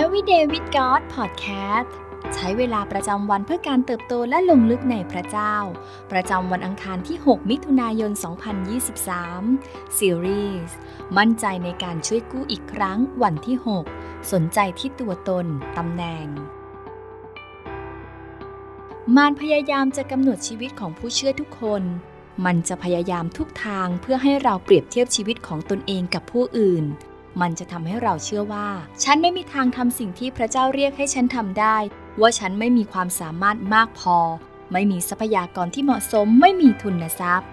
Everyday with God Podcast ใช้เวลาประจำวันเพื่อการเติบโตและลงลึกในพระเจ้า ประจำวันอังคารที่ 6 มิถุนายน 2023 ซีรีส์มั่นใจในการช่วยกู้อีกครั้งวันที่ 6 สนใจที่ตัวตนตำแหน่ง มารพยายามจะกำหนดชีวิตของผู้เชื่อทุกคน มันจะพยายามทุกทางเพื่อให้เราเปรียบเทียบชีวิตของตนเองกับผู้อื่น มันจะทำให้เราเชื่อว่า ฉันไม่มีทางทำสิ่งที่พระเจ้าเรียกให้ฉันทำได้ ว่าฉันไม่มีความสามารถมากพอ ไม่มีทรัพยากรที่เหมาะสม ไม่มีทุนทรัพย์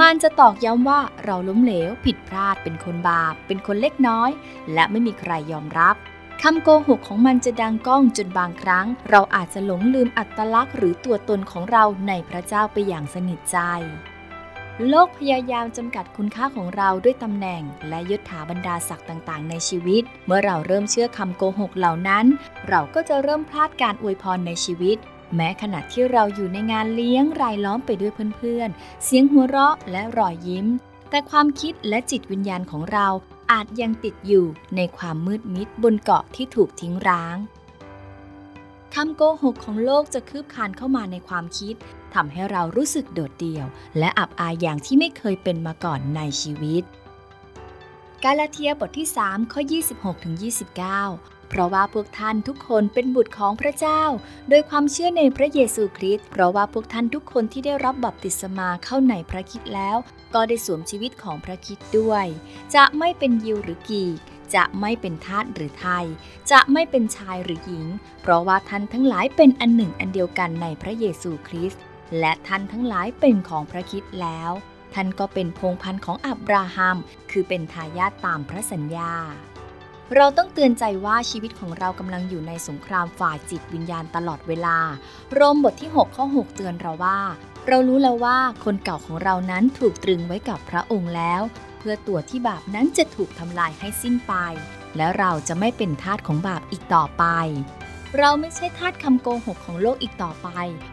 มันจะตอกย้ำว่าเราล้มเหลว ผิดพลาด เป็นคนบาป เป็นคนเล็กน้อย และไม่มีใครยอมรับคำโกหกของมันจะดังก้องจนบางครั้ง เราอาจจะหลงลืมอัตลักษณ์หรือตัวตนของเราในพระเจ้าไปอย่างสนิทใจ โลกพยายามจำกัดคุณค่าของเราด้วยตำแหน่ง และยศถาบรรดาศักดิ์ต่างๆ ในชีวิต เมื่อเราเริ่มเชื่อคำโกหกเหล่านั้น เราก็จะเริ่มพลาดการอวยพรในชีวิต แม้ขณะที่เราอยู่ในงานเลี้ยงรายล้อมไปด้วยเพื่อนๆ เสียงหัวเราะและรอยยิ้ม แต่ความคิดและจิตวิญญาณของเราอาจยังติดอยู่ในความมืดมิดบนเกาะที่ถูกทิ้งร้าง คำโกหกของโลกจะคืบคานเข้ามาในความคิดทำให้เรารู้สึกโดดเดี่ยว และอับอายอย่างที่ไม่เคยเป็นมาก่อนในชีวิต กาลาเทียบทที่ 3 ข้อ 26ถึง29 เพราะว่าพวกท่านทุกคนเป็นบุตรของพระเจ้า โดยความเชื่อในพระเยซูคริสต์เพราะว่าพวกท่านทุกคนที่ได้รับบัพติศมาเข้าในพระคิดแล้ว ก็ได้สวมชีวิตของพระคิดด้วย จะไม่เป็นยิวหรือกีก จะไม่เป็นทาสหรือไทย จะไม่เป็นชายหรือหญิง เพราะว่าท่านทั้งหลายเป็นอันหนึ่งอันเดียวกันในพระเยซูคริสต์และท่านทั้งหลายเป็นของพระคิดแล้ว ท่านก็เป็นพงพันธ์ของอับราฮัม คือเป็นทายาทตามพระสัญญา เราต้องเตือนใจว่าชีวิตของเรากำลังอยู่ในสงครามฝ่ายจิตวิญญาณตลอดเวลา โรมบทที่ 6 ข้อ 6 เตือนเราว่า เรารู้แล้วว่าคนเก่าของเรานั้นถูกตรึงไว้กับพระองค์แล้ว เพื่อตัวที่บาปนั้นจะถูกทำลายให้สิ้นไป และเราจะไม่เป็นทาสของบาปอีกต่อไป เราไม่ใช่ทาสคำโกหกของโลกอีกต่อไป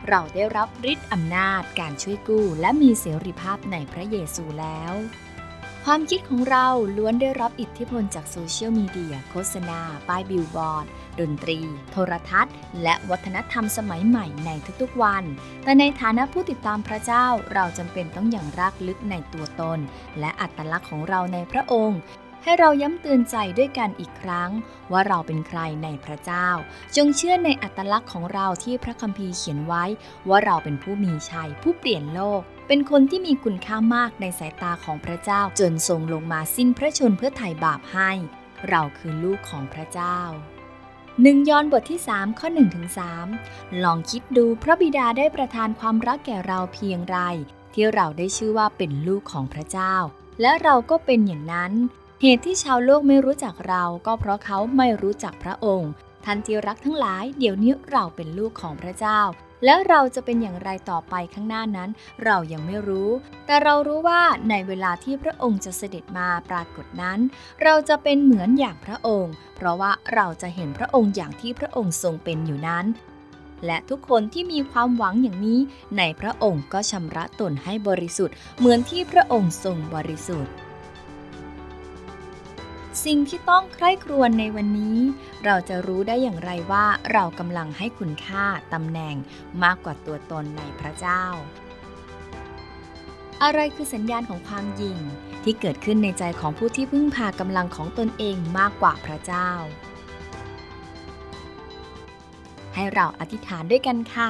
เราได้รับฤทธิ์อำนาจการช่วยกู้ และมีเสรีภาพในพระเยซูแล้ว ความคิดของเราล้วนได้รับอิทธิพลจากโซเชียลมีเดีย โฆษณา ป้ายบิลบอร์ด ดนตรี โทรทัศน์ และวัฒนธรรมสมัยใหม่ในทุกๆวัน แต่ในฐานะผู้ติดตามพระเจ้าเราจำเป็นต้องอย่างรากลึกในตัวตน และอัตลักษณ์ของเราในพระองค์ให้เราย้ำเตือนใจด้วยกันอีกครั้ง ว่าเราเป็นใครในพระเจ้า จงเชื่อในอัตลักษณ์ของเราที่พระคัมภีร์เขียนไว้ ว่าเราเป็นผู้มีชัยผู้เปลี่ยนโลก เป็นคนที่มีคุณค่ามากในสายตาของพระเจ้า จนทรงลงมาสิ้นพระชนเพื่อไถ่บาปให้ เราคือลูกของพระเจ้าหนึ่งยอห์นบทที่ 3 ข้อ1ถึง3ลองคิดดูพระบิดาได้ประทานความรักแก่เราเพียงไร ที่เราได้ชื่อว่าเป็นลูกของพระเจ้า และเราก็เป็นอย่างนั้น เหตุที่ชาวโลกไม่รู้จักเราก็เพราะเขาไม่รู้จักพระองค์ ท่านที่รักทั้งหลาย เดี๋ยวนี้เราเป็นลูกของพระเจ้า และเราจะเป็นอย่างไรต่อไปข้างหน้านั้น เรายังไม่รู้ แต่เรารู้ว่าในเวลาที่พระองค์จะเสด็จมาปรากฏนั้น เราจะเป็นเหมือนอย่างพระองค์ เพราะว่าเราจะเห็นพระองค์อย่างที่พระองค์ทรงเป็นอยู่นั้น และทุกคนที่มีความหวังอย่างนี้ ในพระองค์ก็ชำระตนให้บริสุทธิ์ เหมือนที่พระองค์ทรงบริสุทธิ์ สิ่งที่ต้องใคร่ครวญในวันนี้ เราจะรู้ได้อย่างไรว่าเรากำลังให้คุณค่าตำแหน่งมากกว่าตัวตนในพระเจ้า อะไรคือสัญญาณของความยิ่ง ที่เกิดขึ้นในใจของผู้ที่พึ่งพากำลังของตนเองมากกว่าพระเจ้า ให้เราอธิษฐานด้วยกันค่ะ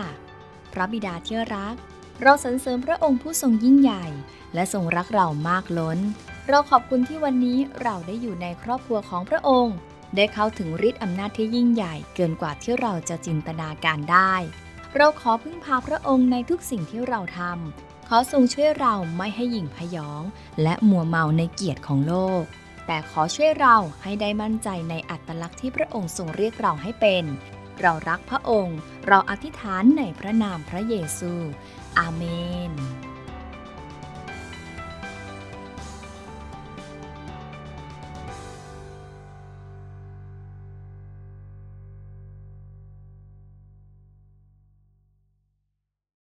พระบิดาที่รัก เราสรรเสริญพระองค์ผู้ทรงยิ่งใหญ่ และทรงรักเรามากล้น เราขอบคุณที่วันนี้เราได้อยู่ในครอบครัวของพระองค์ ได้เข้าถึงฤทธิ์อำนาจที่ยิ่งใหญ่เกินกว่าที่เราจะจินตนาการได้ เราขอพึ่งพาพระองค์ในทุกสิ่งที่เราทำขอทรงช่วยเราไม่ให้หยิ่งพยอง และมัวเมาในเกียรติของโลก แต่ขอช่วยเราให้ได้มั่นใจในอัตลักษณ์ที่พระองค์ทรงเรียกเราให้เป็น เรารักพระองค์ เราอธิษฐานในพระนามพระเยซู อาเมน